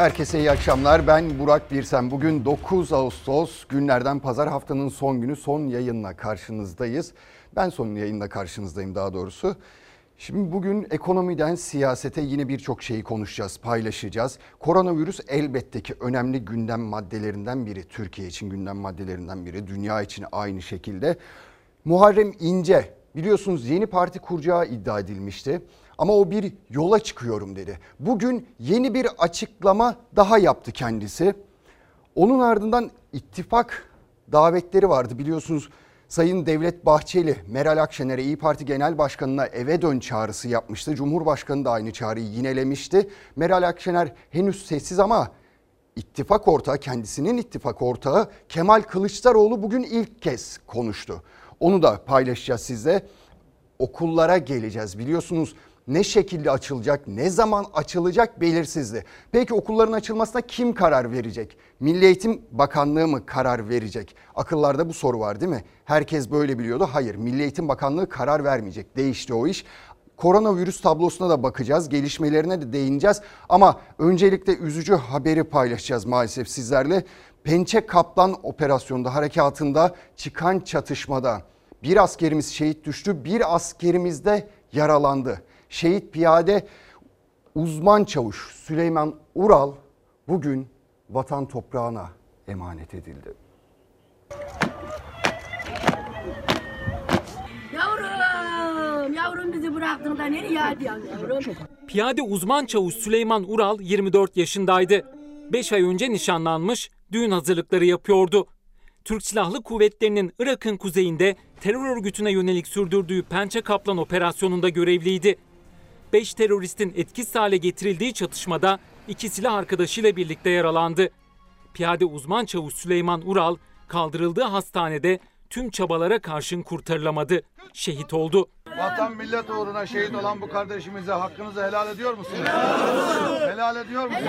Herkese iyi akşamlar. Ben Burak Birsen. Bugün 9 Ağustos günlerden pazar haftanın son günü son yayınla karşınızdayız. Ben son yayında karşınızdayım daha doğrusu. Şimdi bugün ekonomiden siyasete yine birçok şeyi konuşacağız, paylaşacağız. Koronavirüs elbette ki önemli gündem maddelerinden biri. Türkiye için gündem maddelerinden biri, dünya için aynı şekilde. Muharrem İnce biliyorsunuz yeni parti kuracağı iddia edilmişti. Ama o bir yola çıkıyorum dedi. Bugün yeni bir açıklama daha yaptı kendisi. Onun ardından ittifak davetleri vardı biliyorsunuz. Sayın Devlet Bahçeli, Meral Akşener'e İyi Parti Genel Başkanı'na eve dön çağrısı yapmıştı. Cumhurbaşkanı da aynı çağrıyı yinelemişti. Meral Akşener henüz sessiz ama ittifak ortağı, kendisinin ittifak ortağı Kemal Kılıçdaroğlu bugün ilk kez konuştu. Onu da paylaşacağız size. Okullara geleceğiz biliyorsunuz ne şekilde açılacak, ne zaman açılacak belirsizdi. Peki okulların açılmasına kim karar verecek? Milli Eğitim Bakanlığı mı karar verecek? Akıllarda bu soru var değil mi? Herkes böyle biliyordu. Hayır, Milli Eğitim Bakanlığı karar vermeyecek. Değişti o iş. Koronavirüs tablosuna da bakacağız, gelişmelerine de değineceğiz. Ama öncelikle üzücü haberi paylaşacağız maalesef sizlerle. Pençe Kaplan operasyonda, harekatında çıkan çatışmada bir askerimiz şehit düştü, bir askerimiz de yaralandı şehit piyade uzman çavuş Süleyman Ural bugün vatan toprağına emanet edildi. Yavrum, yavrum bizi bıraktın da nereye gidiyorsun yavrum? Piyade uzman çavuş Süleyman Ural 24 yaşındaydı. 5 ay önce nişanlanmış, düğün hazırlıkları yapıyordu. Türk Silahlı Kuvvetleri'nin Irak'ın kuzeyinde terör örgütüne yönelik sürdürdüğü Pençe Kaplan operasyonunda görevliydi. 5 teröristin etkisiz hale getirildiği çatışmada iki silah arkadaşıyla birlikte yaralandı. Piyade uzman çavuş Süleyman Ural kaldırıldığı hastanede tüm çabalara karşın kurtarılamadı. Şehit oldu. Vatan millet uğruna şehit olan bu kardeşimize hakkınızı helal ediyor musunuz? Helal ediyor musunuz?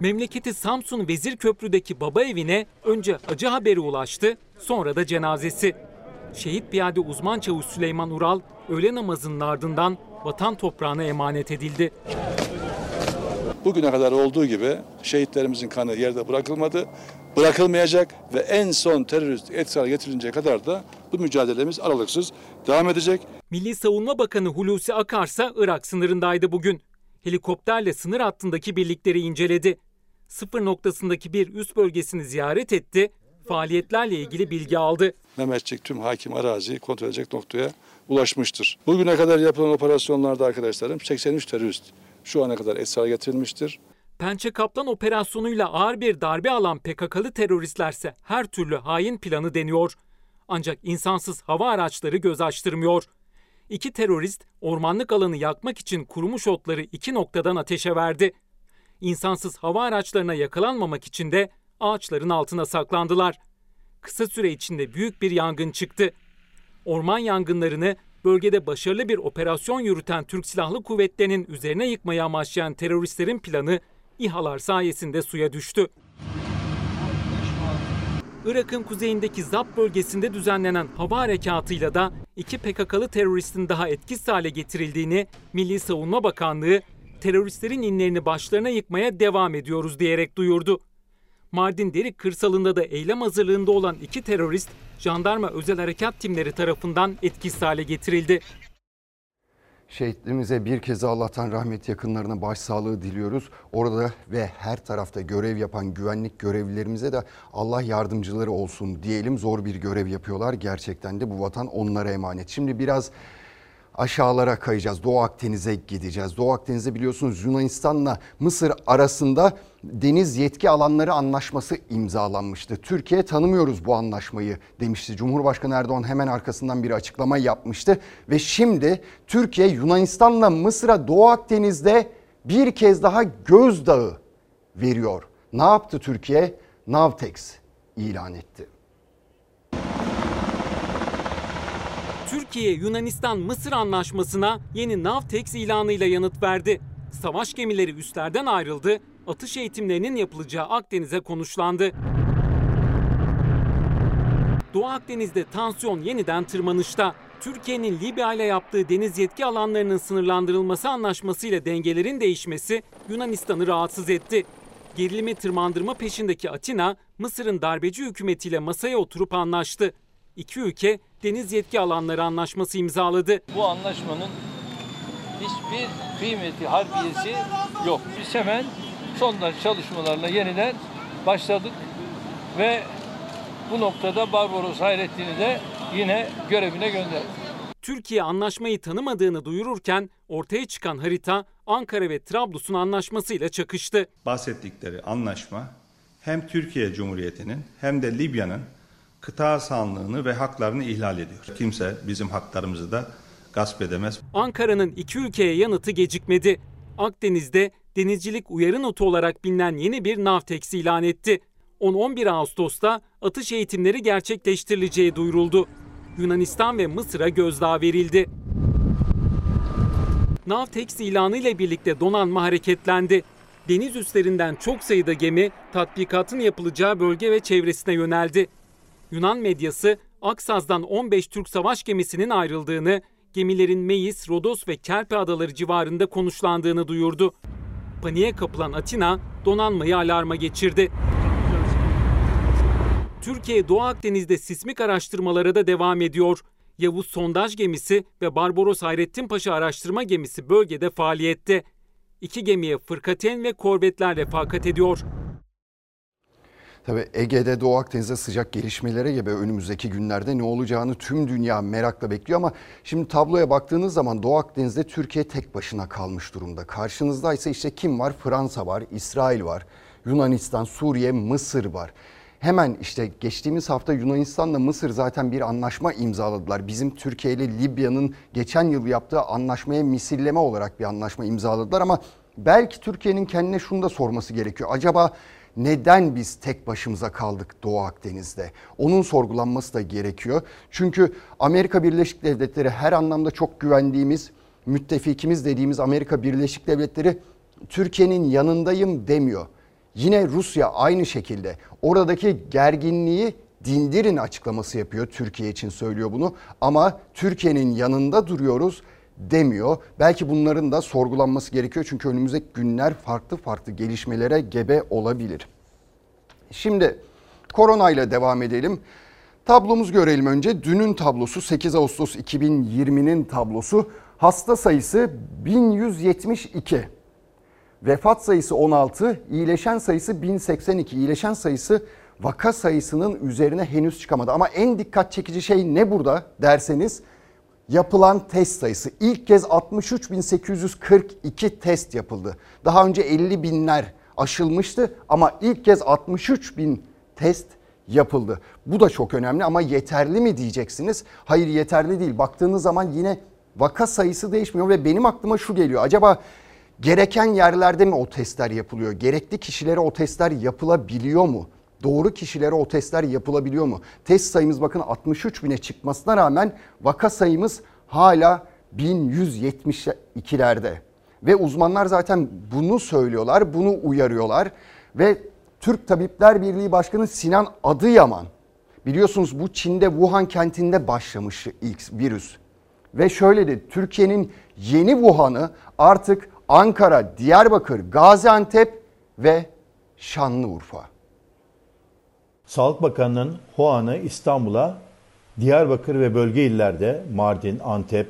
Memleketi Samsun Vezirköprü'deki baba evine önce acı haberi ulaştı, sonra da cenazesi. Şehit piyade uzman çavuş Süleyman Ural öğle namazının ardından vatan toprağına emanet edildi. Bugüne kadar olduğu gibi şehitlerimizin kanı yerde bırakılmadı, bırakılmayacak ve en son terörist etkisi getirinceye kadar da bu mücadelemiz aralıksız devam edecek. Milli Savunma Bakanı Hulusi Akar ise Irak sınırındaydı bugün. Helikopterle sınır hattındaki birlikleri inceledi. Sıfır noktasındaki bir üst bölgesini ziyaret etti faaliyetlerle ilgili bilgi aldı. Mehmetçik tüm hakim araziyi kontrol edecek noktaya ulaşmıştır. Bugüne kadar yapılan operasyonlarda arkadaşlarım 83 terörist şu ana kadar esrar getirilmiştir. Pençe Kaplan operasyonuyla ağır bir darbe alan PKK'lı teröristlerse her türlü hain planı deniyor. Ancak insansız hava araçları göz açtırmıyor. İki terörist ormanlık alanı yakmak için kurumuş otları iki noktadan ateşe verdi. İnsansız hava araçlarına yakalanmamak için de ağaçların altına saklandılar. Kısa süre içinde büyük bir yangın çıktı. Orman yangınlarını bölgede başarılı bir operasyon yürüten Türk Silahlı Kuvvetleri'nin üzerine yıkmayı amaçlayan teröristlerin planı İHA'lar sayesinde suya düştü. Irak'ın kuzeyindeki ZAP bölgesinde düzenlenen hava harekatıyla da iki PKK'lı teröristin daha etkisiz hale getirildiğini Milli Savunma Bakanlığı teröristlerin inlerini başlarına yıkmaya devam ediyoruz diyerek duyurdu. Mardin Derik kırsalında da eylem hazırlığında olan iki terörist jandarma özel harekat timleri tarafından etkisiz hale getirildi. Şehitlerimize bir kez Allah'tan rahmet yakınlarına başsağlığı diliyoruz. Orada ve her tarafta görev yapan güvenlik görevlilerimize de Allah yardımcıları olsun diyelim. Zor bir görev yapıyorlar. Gerçekten de bu vatan onlara emanet. Şimdi biraz aşağılara kayacağız. Doğu Akdeniz'e gideceğiz. Doğu Akdeniz'de biliyorsunuz Yunanistan'la Mısır arasında deniz yetki alanları anlaşması imzalanmıştı. Türkiye tanımıyoruz bu anlaşmayı demişti. Cumhurbaşkanı Erdoğan hemen arkasından bir açıklama yapmıştı ve şimdi Türkiye Yunanistan'la Mısır'a Doğu Akdeniz'de bir kez daha gözdağı veriyor. Ne yaptı Türkiye? Navtex ilan etti. Türkiye Yunanistan-Mısır anlaşmasına yeni Navtex ilanıyla yanıt verdi. Savaş gemileri üstlerden ayrıldı, atış eğitimlerinin yapılacağı Akdeniz'e konuşlandı. Doğu Akdeniz'de tansiyon yeniden tırmanışta. Türkiye'nin Libya ile yaptığı deniz yetki alanlarının sınırlandırılması anlaşmasıyla dengelerin değişmesi Yunanistan'ı rahatsız etti. Gerilimi tırmandırma peşindeki Atina, Mısır'ın darbeci hükümetiyle masaya oturup anlaştı. İki ülke deniz yetki alanları anlaşması imzaladı. Bu anlaşmanın hiçbir kıymeti, harbiyesi yok. Biz hemen sondaj çalışmalarına yeniden başladık ve bu noktada Barbaros Hayrettin'i de yine görevine gönderdik. Türkiye anlaşmayı tanımadığını duyururken ortaya çıkan harita Ankara ve Trablus'un anlaşmasıyla çakıştı. Bahsettikleri anlaşma hem Türkiye Cumhuriyeti'nin hem de Libya'nın kıta sahanlığını ve haklarını ihlal ediyor. Kimse bizim haklarımızı da gasp edemez. Ankara'nın iki ülkeye yanıtı gecikmedi. Akdeniz'de denizcilik uyarı notu olarak bilinen yeni bir Navtex ilan etti. 10-11 Ağustos'ta atış eğitimleri gerçekleştirileceği duyuruldu. Yunanistan ve Mısır'a gözdağı verildi. Navtex ilanı ile birlikte donanma hareketlendi. Deniz üstlerinden çok sayıda gemi tatbikatın yapılacağı bölge ve çevresine yöneldi. Yunan medyası Aksaz'dan 15 Türk savaş gemisinin ayrıldığını, gemilerin Meis, Rodos ve Kerpe adaları civarında konuşlandığını duyurdu. Paniğe kapılan Atina donanmayı alarma geçirdi. Türkiye Doğu Akdeniz'de sismik araştırmalara da devam ediyor. Yavuz sondaj gemisi ve Barbaros Hayrettin Paşa araştırma gemisi bölgede faaliyette. İki gemiye fırkaten ve korvetler refakat ediyor. Tabii Ege'de Doğu Akdeniz'de sıcak gelişmelere gibi önümüzdeki günlerde ne olacağını tüm dünya merakla bekliyor ama şimdi tabloya baktığınız zaman Doğu Akdeniz'de Türkiye tek başına kalmış durumda. Karşınızda ise işte kim var? Fransa var, İsrail var, Yunanistan, Suriye, Mısır var. Hemen işte geçtiğimiz hafta Yunanistan'la Mısır zaten bir anlaşma imzaladılar. Bizim Türkiye ile Libya'nın geçen yıl yaptığı anlaşmaya misilleme olarak bir anlaşma imzaladılar ama belki Türkiye'nin kendine şunu da sorması gerekiyor. Acaba neden biz tek başımıza kaldık Doğu Akdeniz'de? Onun sorgulanması da gerekiyor. Çünkü Amerika Birleşik Devletleri her anlamda çok güvendiğimiz, müttefikimiz dediğimiz Amerika Birleşik Devletleri Türkiye'nin yanındayım demiyor. Yine Rusya aynı şekilde oradaki gerginliği dindirin açıklaması yapıyor. Türkiye için söylüyor bunu ama Türkiye'nin yanında duruyoruz demiyor. Belki bunların da sorgulanması gerekiyor çünkü önümüzdeki günler farklı farklı gelişmelere gebe olabilir. Şimdi koronayla devam edelim. Tablomuz görelim önce. Dünün tablosu 8 Ağustos 2020'nin tablosu. Hasta sayısı 1172. Vefat sayısı 16, iyileşen sayısı 1082. İyileşen sayısı vaka sayısının üzerine henüz çıkamadı. Ama en dikkat çekici şey ne burada derseniz yapılan test sayısı. İlk kez 63.842 test yapıldı. Daha önce 50 binler aşılmıştı ama ilk kez 63 bin test yapıldı. Bu da çok önemli ama yeterli mi diyeceksiniz? Hayır yeterli değil. Baktığınız zaman yine vaka sayısı değişmiyor ve benim aklıma şu geliyor. Acaba gereken yerlerde mi o testler yapılıyor? Gerekli kişilere o testler yapılabiliyor mu? Doğru kişilere o testler yapılabiliyor mu? Test sayımız bakın 63 bine çıkmasına rağmen vaka sayımız hala 1172'lerde. Ve uzmanlar zaten bunu söylüyorlar, bunu uyarıyorlar. Ve Türk Tabipler Birliği Başkanı Sinan Adıyaman biliyorsunuz bu Çin'de Wuhan kentinde başlamıştı ilk virüs. Ve şöyle dedi Türkiye'nin yeni Wuhan'ı artık Ankara, Diyarbakır, Gaziantep ve Şanlıurfa. Sağlık Bakanı'nın Hoan'ı İstanbul'a Diyarbakır ve bölge illerde Mardin, Antep,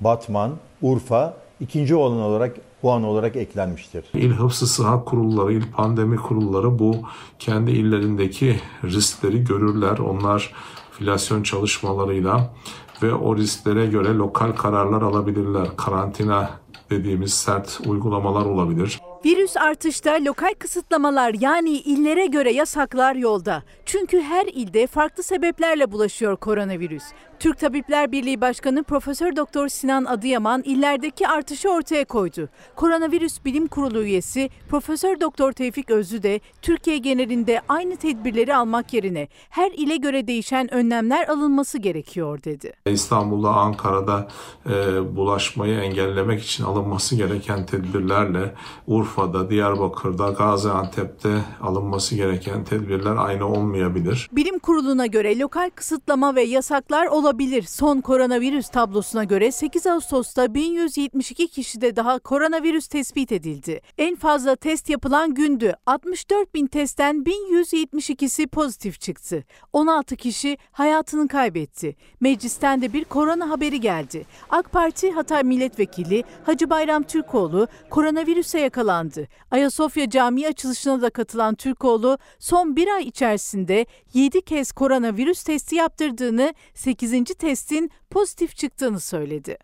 Batman, Urfa ikinci olan olarak Wuhan olarak eklenmiştir. İl Hıfzı Sıhhat Kurulları, il pandemi kurulları bu kendi illerindeki riskleri görürler. Onlar filasyon çalışmalarıyla ve o risklere göre lokal kararlar alabilirler. Karantina dediğimiz sert uygulamalar olabilir. Virüs artışta lokal kısıtlamalar yani illere göre yasaklar yolda. Çünkü her ilde farklı sebeplerle bulaşıyor koronavirüs. Türk Tabipler Birliği Başkanı Profesör Doktor Sinan Adıyaman illerdeki artışı ortaya koydu. Koronavirüs Bilim Kurulu üyesi Profesör Doktor Tevfik Özlü de Türkiye genelinde aynı tedbirleri almak yerine her ile göre değişen önlemler alınması gerekiyor dedi. İstanbul'da, Ankara'da e, bulaşmayı engellemek için alınması gereken tedbirlerle Urfa Urfa'da, Diyarbakır'da, Gaziantep'te alınması gereken tedbirler aynı olmayabilir. Bilim kuruluna göre lokal kısıtlama ve yasaklar olabilir. Son koronavirüs tablosuna göre 8 Ağustos'ta 1172 kişide daha koronavirüs tespit edildi. En fazla test yapılan gündü. 64 bin testten 1172'si pozitif çıktı. 16 kişi hayatını kaybetti. Meclisten de bir korona haberi geldi. AK Parti Hatay Milletvekili Hacı Bayram Türkoğlu koronavirüse yakalandı. Ayasofya Camii açılışına da katılan Türkoğlu son bir ay içerisinde 7 kez koronavirüs testi yaptırdığını, 8. testin pozitif çıktığını söyledi.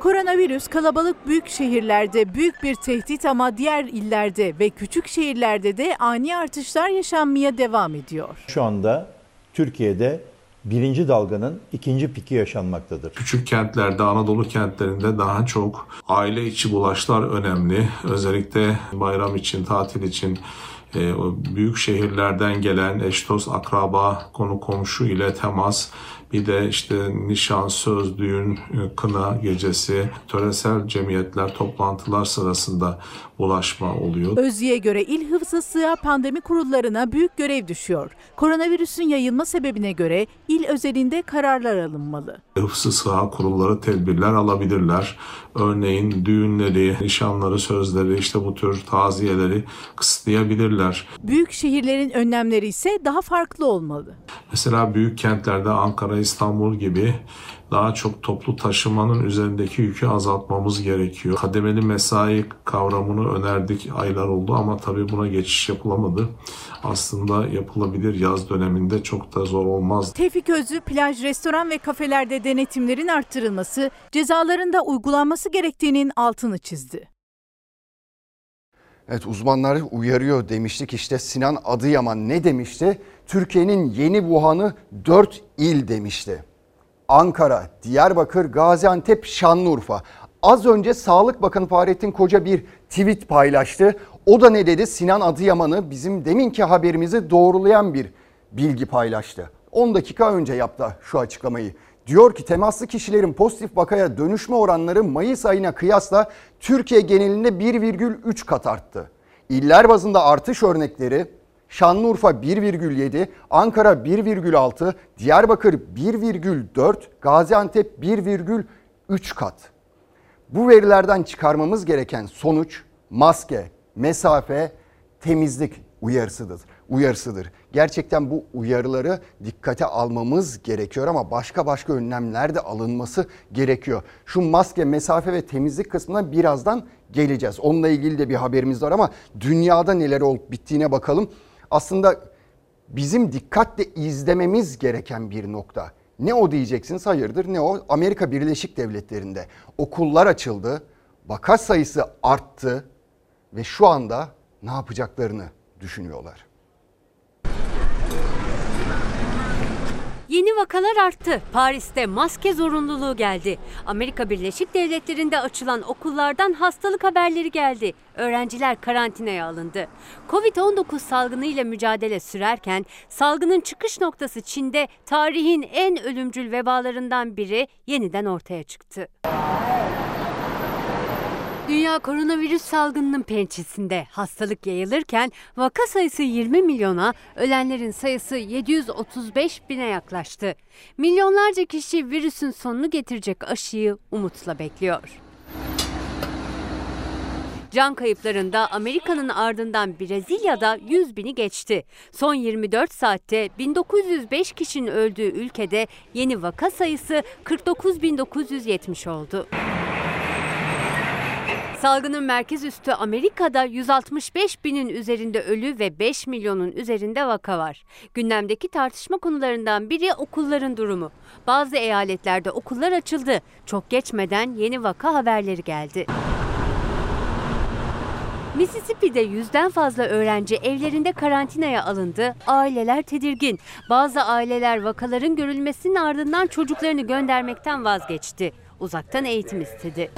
Koronavirüs kalabalık büyük şehirlerde büyük bir tehdit ama diğer illerde ve küçük şehirlerde de ani artışlar yaşanmaya devam ediyor. Şu anda Türkiye'de birinci dalganın ikinci piki yaşanmaktadır. Küçük kentlerde, Anadolu kentlerinde daha çok aile içi bulaşlar önemli. Özellikle bayram için, tatil için e, o büyük şehirlerden gelen eş dost, akraba, konu komşu ile temas, bir de işte nişan, söz, düğün, e, kına gecesi, töresel cemiyetler, toplantılar sırasında bulaşma oluyor. Özye'ye göre il hıfzı sığ pandemi kurullarına büyük görev düşüyor. Koronavirüsün yayılma sebebine göre il özelinde kararlar alınmalı. Hıfzı sıha kurulları tedbirler alabilirler. Örneğin düğünleri, nişanları, sözleri, işte bu tür taziyeleri kısıtlayabilirler. Büyük şehirlerin önlemleri ise daha farklı olmalı. Mesela büyük kentlerde Ankara, İstanbul gibi daha çok toplu taşımanın üzerindeki yükü azaltmamız gerekiyor. Kademeli mesai kavramını önerdik aylar oldu ama tabii buna geçiş yapılamadı. Aslında yapılabilir yaz döneminde çok da zor olmaz. Tevfik Özlü plaj, restoran ve kafelerde denetimlerin arttırılması, cezaların da uygulanması gerektiğinin altını çizdi. Evet uzmanlar uyarıyor demiştik işte Sinan Adıyaman ne demişti? Türkiye'nin yeni Wuhan'ı 4 il demişti. Ankara, Diyarbakır, Gaziantep, Şanlıurfa. Az önce Sağlık Bakanı Fahrettin Koca bir tweet paylaştı. O da ne dedi? Sinan Adıyaman'ı bizim deminki haberimizi doğrulayan bir bilgi paylaştı. 10 dakika önce yaptı şu açıklamayı. Diyor ki temaslı kişilerin pozitif vakaya dönüşme oranları Mayıs ayına kıyasla Türkiye genelinde 1,3 kat arttı. İller bazında artış örnekleri Şanlıurfa 1,7, Ankara 1,6, Diyarbakır 1,4, Gaziantep 1,3 kat. Bu verilerden çıkarmamız gereken sonuç maske, mesafe, temizlik uyarısıdır. Uyarısıdır. Gerçekten bu uyarıları dikkate almamız gerekiyor ama başka başka önlemler de alınması gerekiyor. Şu maske, mesafe ve temizlik kısmına birazdan geleceğiz. Onunla ilgili de bir haberimiz var ama dünyada neler olup bittiğine bakalım. Aslında bizim dikkatle izlememiz gereken bir nokta. Ne o diyeceksiniz? Hayırdır ne o? Amerika Birleşik Devletleri'nde okullar açıldı, vaka sayısı arttı ve şu anda ne yapacaklarını düşünüyorlar. Yeni vakalar arttı. Paris'te maske zorunluluğu geldi. Amerika Birleşik Devletleri'nde açılan okullardan hastalık haberleri geldi. Öğrenciler karantinaya alındı. Covid-19 salgını ile mücadele sürerken salgının çıkış noktası Çin'de tarihin en ölümcül vebalarından biri yeniden ortaya çıktı. Dünya koronavirüs salgınının pençesinde hastalık yayılırken vaka sayısı 20 milyona, ölenlerin sayısı 735 bine yaklaştı. Milyonlarca kişi virüsün sonunu getirecek aşıyı umutla bekliyor. Can kayıplarında Amerika'nın ardından Brezilya'da 100 bini geçti. Son 24 saatte 1905 kişinin öldüğü ülkede yeni vaka sayısı 49.970 oldu. Salgının merkez üstü Amerika'da 165 binin üzerinde ölü ve 5 milyonun üzerinde vaka var. Gündemdeki tartışma konularından biri okulların durumu. Bazı eyaletlerde okullar açıldı. Çok geçmeden yeni vaka haberleri geldi. Mississippi'de yüzden fazla öğrenci evlerinde karantinaya alındı. Aileler tedirgin. Bazı aileler vakaların görülmesinin ardından çocuklarını göndermekten vazgeçti. Uzaktan eğitim istedi.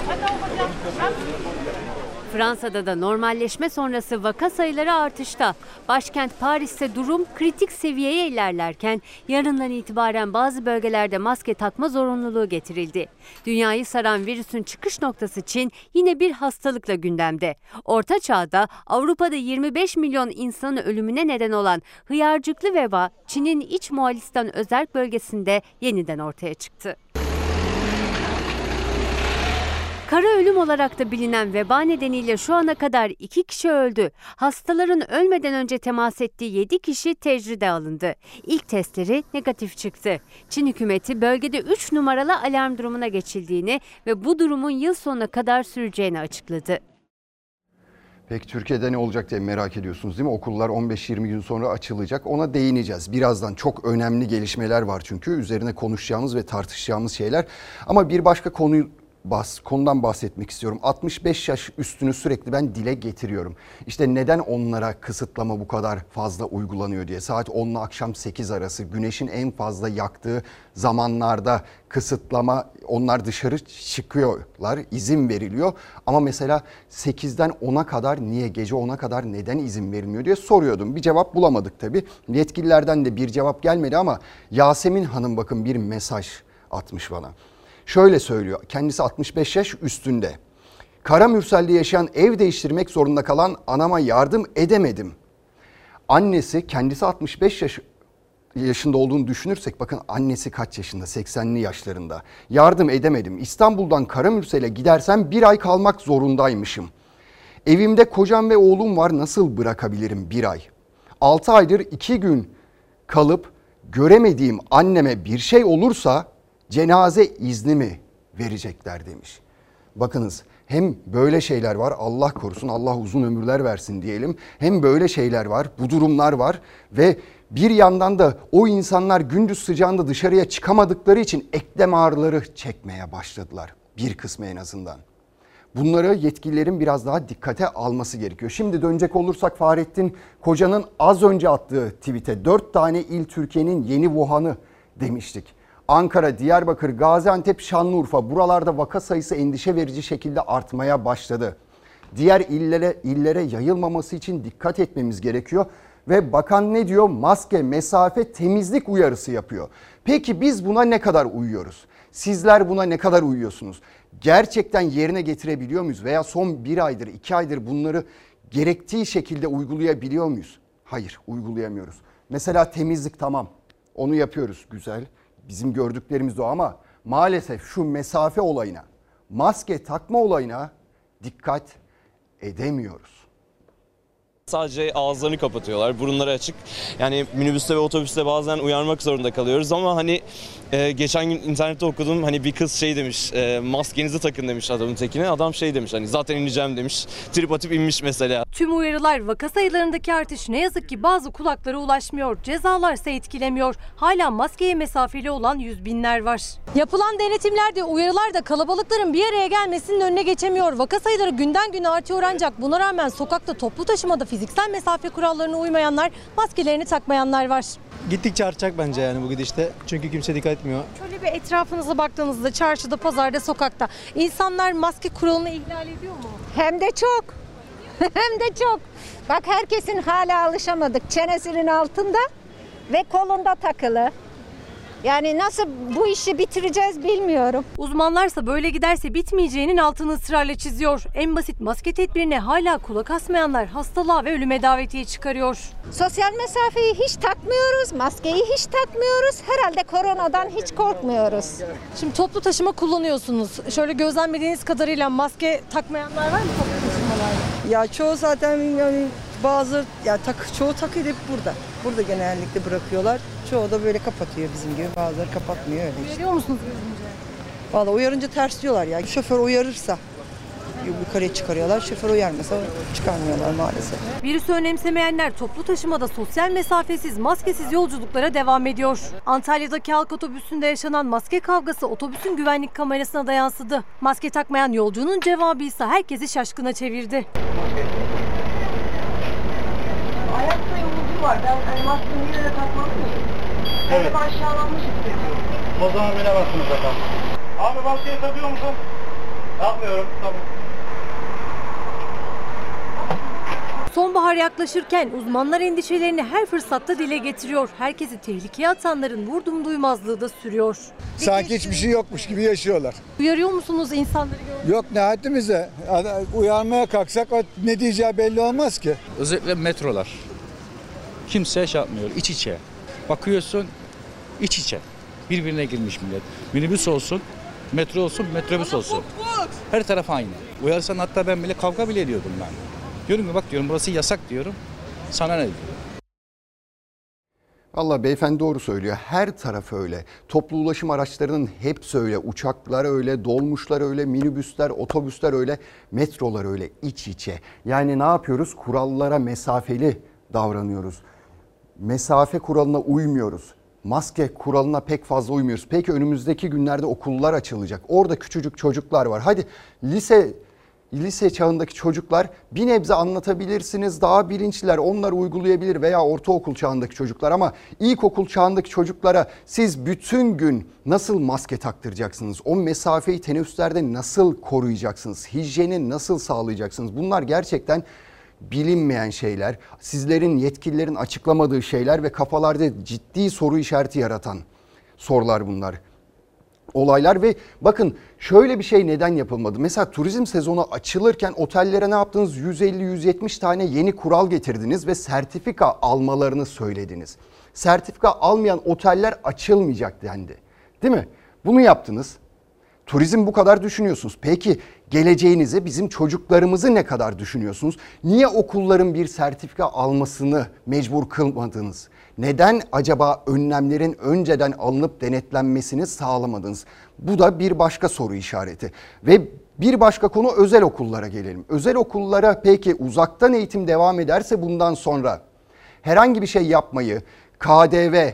Fransa'da da normalleşme sonrası vaka sayıları artışta. Başkent Paris'te durum kritik seviyeye ilerlerken yarından itibaren bazı bölgelerde maske takma zorunluluğu getirildi. Dünyayı saran virüsün çıkış noktası Çin yine bir hastalıkla gündemde. Orta Çağ'da Avrupa'da 25 milyon insanın ölümüne neden olan hıyarcıklı veba Çin'in iç Moğolistan özerk bölgesinde yeniden ortaya çıktı. Kara ölüm olarak da bilinen veba nedeniyle şu ana kadar 2 kişi öldü. Hastaların ölmeden önce temas ettiği 7 kişi tecride alındı. İlk testleri negatif çıktı. Çin hükümeti bölgede 3 numaralı alarm durumuna geçildiğini ve bu durumun yıl sonuna kadar süreceğini açıkladı. Peki Türkiye'de ne olacak diye merak ediyorsunuz değil mi? Okullar 15-20 gün sonra açılacak. Ona değineceğiz. Birazdan çok önemli gelişmeler var çünkü üzerine konuşacağımız ve tartışacağımız şeyler. Ama bir başka konuyu bas, konudan bahsetmek istiyorum. 65 yaş üstünü sürekli ben dile getiriyorum. İşte neden onlara kısıtlama bu kadar fazla uygulanıyor diye. Saat 10 ile akşam 8 arası güneşin en fazla yaktığı zamanlarda kısıtlama onlar dışarı çıkıyorlar izin veriliyor. Ama mesela 8'den 10'a kadar niye gece 10'a kadar neden izin verilmiyor diye soruyordum. Bir cevap bulamadık tabii. Yetkililerden de bir cevap gelmedi ama Yasemin Hanım bakın bir mesaj atmış bana. Şöyle söylüyor. Kendisi 65 yaş üstünde. Kara Mürsel'de yaşayan ev değiştirmek zorunda kalan anama yardım edemedim. Annesi kendisi 65 yaş yaşında olduğunu düşünürsek bakın annesi kaç yaşında 80'li yaşlarında. Yardım edemedim. İstanbul'dan Karamürsel'e gidersem bir ay kalmak zorundaymışım. Evimde kocam ve oğlum var nasıl bırakabilirim bir ay? 6 aydır 2 gün kalıp göremediğim anneme bir şey olursa cenaze izni mi verecekler demiş. Bakınız hem böyle şeyler var Allah korusun Allah uzun ömürler versin diyelim. Hem böyle şeyler var bu durumlar var ve bir yandan da o insanlar gündüz sıcağında dışarıya çıkamadıkları için eklem ağrıları çekmeye başladılar. Bir kısmı en azından. Bunları yetkililerin biraz daha dikkate alması gerekiyor. Şimdi dönecek olursak Fahrettin Koca'nın az önce attığı tweet'e 4 tane il Türkiye'nin yeni Wuhan'ı demiştik. Ankara, Diyarbakır, Gaziantep, Şanlıurfa buralarda vaka sayısı endişe verici şekilde artmaya başladı. Diğer illere illere yayılmaması için dikkat etmemiz gerekiyor ve bakan ne diyor? Maske, mesafe, temizlik uyarısı yapıyor. Peki biz buna ne kadar uyuyoruz? Sizler buna ne kadar uyuyorsunuz? Gerçekten yerine getirebiliyor muyuz? Veya son bir aydır, iki aydır bunları gerektiği şekilde uygulayabiliyor muyuz? Hayır, uygulayamıyoruz. Mesela temizlik tamam, onu yapıyoruz güzel. Bizim gördüklerimiz o ama maalesef şu mesafe olayına, maske takma olayına dikkat edemiyoruz. Sadece ağızlarını kapatıyorlar, burunları açık. Yani minibüste ve otobüste bazen uyarmak zorunda kalıyoruz ama hani e, geçen gün internette okudum hani bir kız şey demiş, e, maskenizi takın demiş adamın tekine. Adam şey demiş hani zaten ineceğim demiş. Trip atıp inmiş mesela. Tüm uyarılar vaka sayılarındaki artış ne yazık ki bazı kulaklara ulaşmıyor. Cezalar ise etkilemiyor. Hala maskeye mesafeli olan yüz binler var. Yapılan denetimlerde uyarılar da kalabalıkların bir araya gelmesinin önüne geçemiyor. Vaka sayıları günden güne artıyor ancak buna rağmen sokakta toplu taşımada fiziksel mesafe kurallarına uymayanlar, maskelerini takmayanlar var. Gittikçe artacak bence yani bu gidişte. Çünkü kimse dikkat etmiyor. Şöyle bir etrafınıza baktığınızda çarşıda, pazarda, sokakta insanlar maske kuralını ihlal ediyor mu? Hem de çok. Hem de çok. Bak herkesin hala alışamadık. Çenesinin altında ve kolunda takılı. Yani nasıl bu işi bitireceğiz bilmiyorum. Uzmanlarsa böyle giderse bitmeyeceğinin altını ısrarla çiziyor. En basit maske tedbirine hala kulak asmayanlar hastalığa ve ölüme davetiye çıkarıyor. Sosyal mesafeyi hiç takmıyoruz, maskeyi hiç takmıyoruz. Herhalde koronadan hiç korkmuyoruz. Şimdi toplu taşıma kullanıyorsunuz. Şöyle gözlemlediğiniz kadarıyla maske takmayanlar var mı toplu taşımalarda? Ya çoğu zaten yani bazı ya tak çoğu takıyor hep burada. Burada genellikle bırakıyorlar. Çoğu da böyle kapatıyor bizim gibi. Bazıları kapatmıyor öyle işte. Uyarıyor musunuz görünce? Valla uyarınca ters diyorlar ya. Şoför uyarırsa yukarıya çıkarıyorlar. Şoför uyarmasa çıkarmıyorlar maalesef. Virüsü önemsemeyenler toplu taşımada sosyal mesafesiz, maskesiz yolculuklara devam ediyor. Antalya'daki halk otobüsünde yaşanan maske kavgası otobüsün güvenlik kamerasına da yansıdı. Maske takmayan yolcunun cevabı ise herkesi şaşkına çevirdi. Var. Ben hani maskeyi yine de takmalı mıyım? Evet. Ben aşağılanmış hissediyorum. O zaman bilemezsiniz efendim. Abi maskeyi takıyor musun? Takmıyorum. Tamam. Sonbahar yaklaşırken uzmanlar endişelerini her fırsatta dile getiriyor. Herkesi tehlikeye atanların vurdum duymazlığı da sürüyor. Sanki hiçbir şey yokmuş gibi yaşıyorlar. Uyarıyor musunuz insanları? Yok ne haddimize. Uyarmaya kalksak ne diyeceği belli olmaz ki. Özellikle metrolar. Kimse şey yapmıyor, iç içe. Bakıyorsun iç içe. Birbirine girmiş millet. Minibüs olsun, metro olsun, metrobüs olsun. Her taraf aynı. Uyarsan hatta ben bile kavga bile ediyordum ben. Diyorum ki bak diyorum burası yasak diyorum. Sana ne diyor? Valla beyefendi doğru söylüyor. Her taraf öyle. Toplu ulaşım araçlarının hepsi öyle. Uçaklar öyle, dolmuşlar öyle, minibüsler, otobüsler öyle, metrolar öyle iç içe. Yani ne yapıyoruz? Kurallara mesafeli davranıyoruz. Mesafe kuralına uymuyoruz. Maske kuralına pek fazla uymuyoruz. Peki önümüzdeki günlerde okullar açılacak. Orada küçücük çocuklar var. Hadi lise lise çağındaki çocuklar bir nebze anlatabilirsiniz. Daha bilinçliler onlar uygulayabilir veya ortaokul çağındaki çocuklar ama ilkokul çağındaki çocuklara siz bütün gün nasıl maske taktıracaksınız? O mesafeyi teneffüslerde nasıl koruyacaksınız? Hijyeni nasıl sağlayacaksınız? Bunlar gerçekten bilinmeyen şeyler, sizlerin yetkililerin açıklamadığı şeyler ve kafalarda ciddi soru işareti yaratan sorular bunlar olaylar ve bakın şöyle bir şey neden yapılmadı? Mesela turizm sezonu açılırken otellere ne yaptınız? 150-170 tane yeni kural getirdiniz ve sertifika almalarını söylediniz. Sertifika almayan oteller açılmayacak dendi. Değil mi? Bunu yaptınız. Turizm bu kadar düşünüyorsunuz. Peki geleceğinizi bizim çocuklarımızı ne kadar düşünüyorsunuz? Niye okulların bir sertifika almasını mecbur kılmadınız? Neden acaba önlemlerin önceden alınıp denetlenmesini sağlamadınız? Bu da bir başka soru işareti. Ve bir başka konu özel okullara gelelim. Özel okullara peki uzaktan eğitim devam ederse bundan sonra herhangi bir şey yapmayı KDV,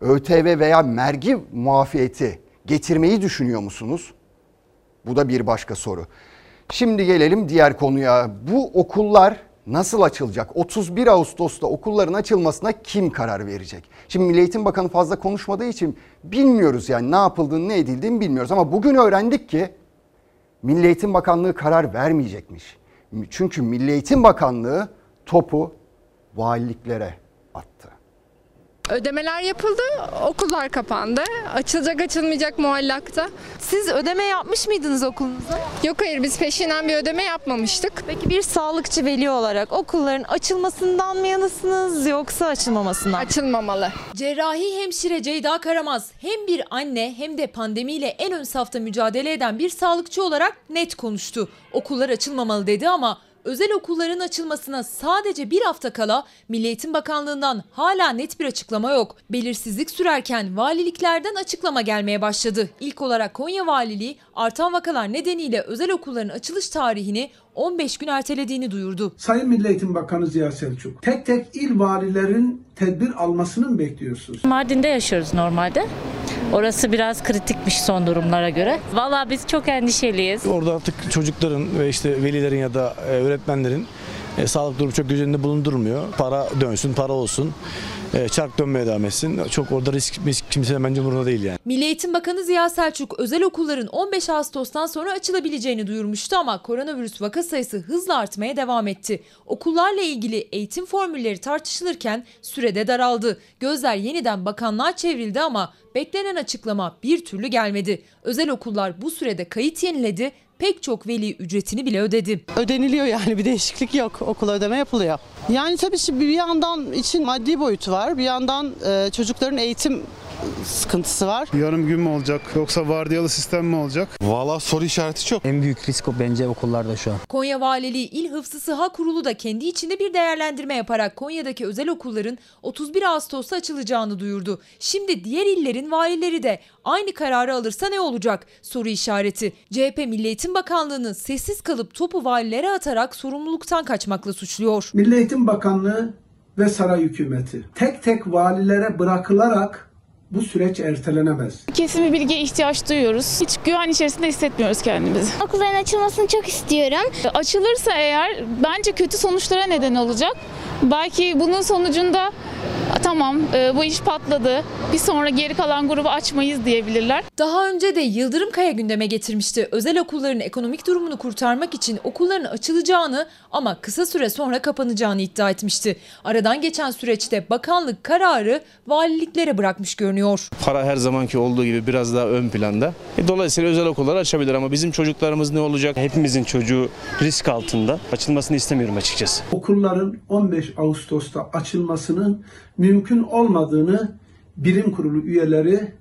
ÖTV veya vergi muafiyeti getirmeyi düşünüyor musunuz? Bu da bir başka soru. Şimdi gelelim diğer konuya. Bu okullar nasıl açılacak? 31 Ağustos'ta okulların açılmasına kim karar verecek? Şimdi Milli Eğitim Bakanı fazla konuşmadığı için bilmiyoruz yani ne yapıldığını ne edildiğini bilmiyoruz. Ama bugün öğrendik ki Milli Eğitim Bakanlığı karar vermeyecekmiş. Çünkü Milli Eğitim Bakanlığı topu valiliklere. Ödemeler yapıldı, okullar kapandı. Açılacak açılmayacak muallakta. Siz ödeme yapmış mıydınız okulunuza? Yok hayır biz peşinden bir ödeme yapmamıştık. Peki bir sağlıkçı veli olarak okulların açılmasından mı yanısınız yoksa açılmamasından? Açılmamalı. Cerrahi hemşire Ceyda Karamaz hem bir anne hem de pandemiyle en ön safta mücadele eden bir sağlıkçı olarak net konuştu. Okullar açılmamalı dedi ama özel okulların açılmasına sadece bir hafta kala Milli Eğitim Bakanlığı'ndan hala net bir açıklama yok. Belirsizlik sürerken valiliklerden açıklama gelmeye başladı. İlk olarak Konya Valiliği artan vakalar nedeniyle özel okulların açılış tarihini 15 gün ertelediğini duyurdu. Sayın Milli Eğitim Bakanı Ziya Selçuk, tek tek il valilerin tedbir almasını mı bekliyorsunuz? Mardin'de yaşıyoruz normalde. Orası biraz kritikmiş son durumlara göre. Valla biz çok endişeliyiz. Orada artık çocukların ve işte velilerin ya da e, öğretmenlerin e, sağlık durumu çok göz önünde bulundurmuyor. Para dönsün, para olsun. E, çark dönmeye devam etsin. Çok orada risk, risk kimsenin bence umurunda değil yani. Milli Eğitim Bakanı Ziya Selçuk özel okulların 15 Ağustos'tan sonra açılabileceğini duyurmuştu ama koronavirüs vaka sayısı hızla artmaya devam etti. Okullarla ilgili eğitim formülleri tartışılırken sürede daraldı. Gözler yeniden bakanlığa çevrildi ama beklenen açıklama bir türlü gelmedi. Özel okullar bu sürede kayıt yeniledi pek çok veli ücretini bile ödedi. Ödeniliyor yani bir değişiklik yok. Okula ödeme yapılıyor. Yani tabii şimdi bir yandan için maddi boyutu var. Bir yandan e, çocukların eğitim sıkıntısı var. Yarım gün mü olacak yoksa vardiyalı sistem mi olacak? Valla soru işareti çok. En büyük risk o bence okullarda şu an. Konya Valiliği İl Hıfzı Sıha Kurulu da kendi içinde bir değerlendirme yaparak Konya'daki özel okulların 31 Ağustos'ta açılacağını duyurdu. Şimdi diğer illerin valileri de aynı kararı alırsa ne olacak? Soru işareti. CHP Milli Eğitim Bakanlığı'nı sessiz kalıp topu valilere atarak sorumluluktan kaçmakla suçluyor. Milli Eğitim Bakanlığı ve saray hükümeti tek tek valilere bırakılarak bu süreç ertelenemez. Kesin bir bilgiye ihtiyaç duyuyoruz. Hiç güven içerisinde hissetmiyoruz kendimizi. Okulların açılmasını çok istiyorum. Açılırsa eğer bence kötü sonuçlara neden olacak. Belki bunun sonucunda Tamam e, bu iş patladı. Bir sonra geri kalan grubu açmayız diyebilirler. Daha önce de Yıldırım Kaya gündeme getirmişti. Özel okulların ekonomik durumunu kurtarmak için okulların açılacağını ama kısa süre sonra kapanacağını iddia etmişti. Aradan geçen süreçte bakanlık kararı valiliklere bırakmış görünüyor. Para her zamanki olduğu gibi biraz daha ön planda. E, dolayısıyla özel okullar açabilir ama bizim çocuklarımız ne olacak? Hepimizin çocuğu risk altında. Açılmasını istemiyorum açıkçası. Okulların 15 Ağustos'ta açılmasının mümkün olmadığını bilim kurulu üyeleri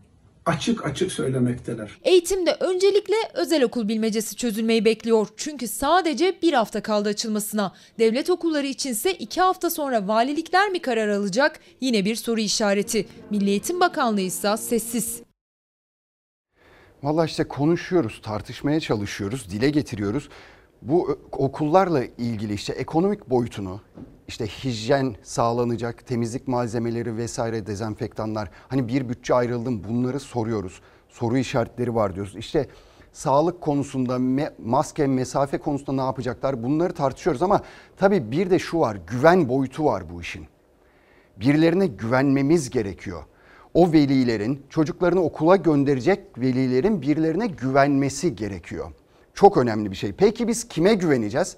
açık açık söylemekteler. Eğitimde öncelikle özel okul bilmecesi çözülmeyi bekliyor. Çünkü sadece bir hafta kaldı açılmasına. Devlet okulları içinse iki hafta sonra valilikler mi karar alacak? Yine bir soru işareti. Milli Eğitim Bakanlığı ise sessiz. Valla işte konuşuyoruz, tartışmaya çalışıyoruz, dile getiriyoruz. Bu okullarla ilgili işte ekonomik boyutunu, işte hijyen sağlanacak, temizlik malzemeleri vesaire dezenfektanlar. Hani bir bütçe ayrıldım bunları soruyoruz. Soru işaretleri var diyoruz. İşte sağlık konusunda, maske, mesafe konusunda ne yapacaklar bunları tartışıyoruz. Ama tabii bir de şu var, güven boyutu var bu işin. Birilerine güvenmemiz gerekiyor. O velilerin, çocuklarını okula gönderecek velilerin birilerine güvenmesi gerekiyor. Çok önemli bir şey. Peki biz kime güveneceğiz?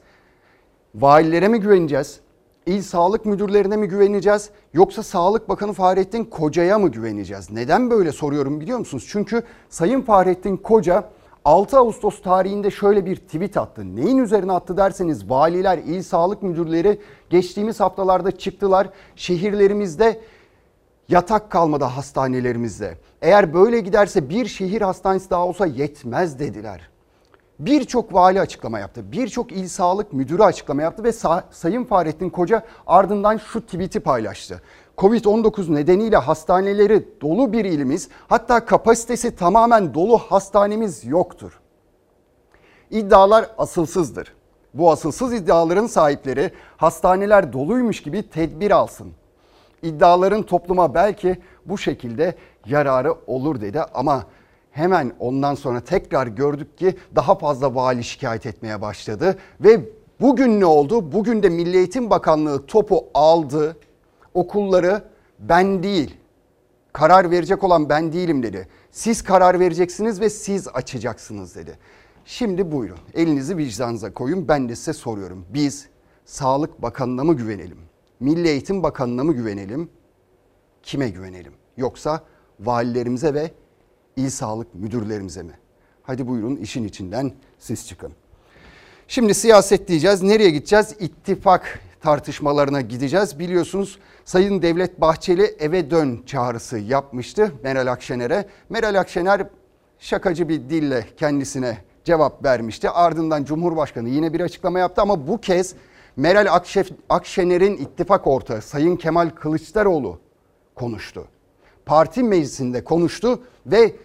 Valilere mi güveneceğiz? İl sağlık müdürlerine mi güveneceğiz? Yoksa Sağlık Bakanı Fahrettin Koca'ya mı güveneceğiz? Neden böyle soruyorum biliyor musunuz? Çünkü Sayın Fahrettin Koca 6 Ağustos tarihinde şöyle bir tweet attı. Neyin üzerine attı derseniz valiler, il sağlık müdürleri geçtiğimiz haftalarda çıktılar. Şehirlerimizde yatak kalmadı hastanelerimizde. Eğer böyle giderse bir şehir hastanesi daha olsa yetmez dediler. Birçok vali açıklama yaptı. Birçok il sağlık müdürü açıklama yaptı ve Sa- Sayın Fahrettin Koca ardından şu tweet'i paylaştı. Covid-19 nedeniyle hastaneleri dolu bir ilimiz hatta kapasitesi tamamen dolu hastanemiz yoktur. İddialar asılsızdır. Bu asılsız iddiaların sahipleri hastaneler doluymuş gibi tedbir alsın. İddiaların topluma belki bu şekilde yararı olur dedi ama hemen ondan sonra tekrar gördük ki daha fazla vali şikayet etmeye başladı ve bugün ne oldu? Bugün de Milli Eğitim Bakanlığı topu aldı. Okulları ben değil, karar verecek olan ben değilim dedi. Siz karar vereceksiniz ve siz açacaksınız dedi. Şimdi buyurun elinizi vicdanınıza koyun ben de size soruyorum. Biz Sağlık Bakanlığı'na mı güvenelim? Milli Eğitim Bakanlığı'na mı güvenelim? Kime güvenelim? Yoksa valilerimize ve il sağlık müdürlerimize mi? Hadi buyurun işin içinden siz çıkın. Şimdi siyaset diyeceğiz. Nereye gideceğiz? İttifak tartışmalarına gideceğiz. Biliyorsunuz Sayın Devlet Bahçeli eve dön çağrısı yapmıştı Meral Akşener'e. Meral Akşener şakacı bir dille kendisine cevap vermişti. Ardından Cumhurbaşkanı yine bir açıklama yaptı ama bu kez Meral Akşener'in ittifak ortağı Sayın Kemal Kılıçdaroğlu konuştu. Parti meclisinde konuştu ve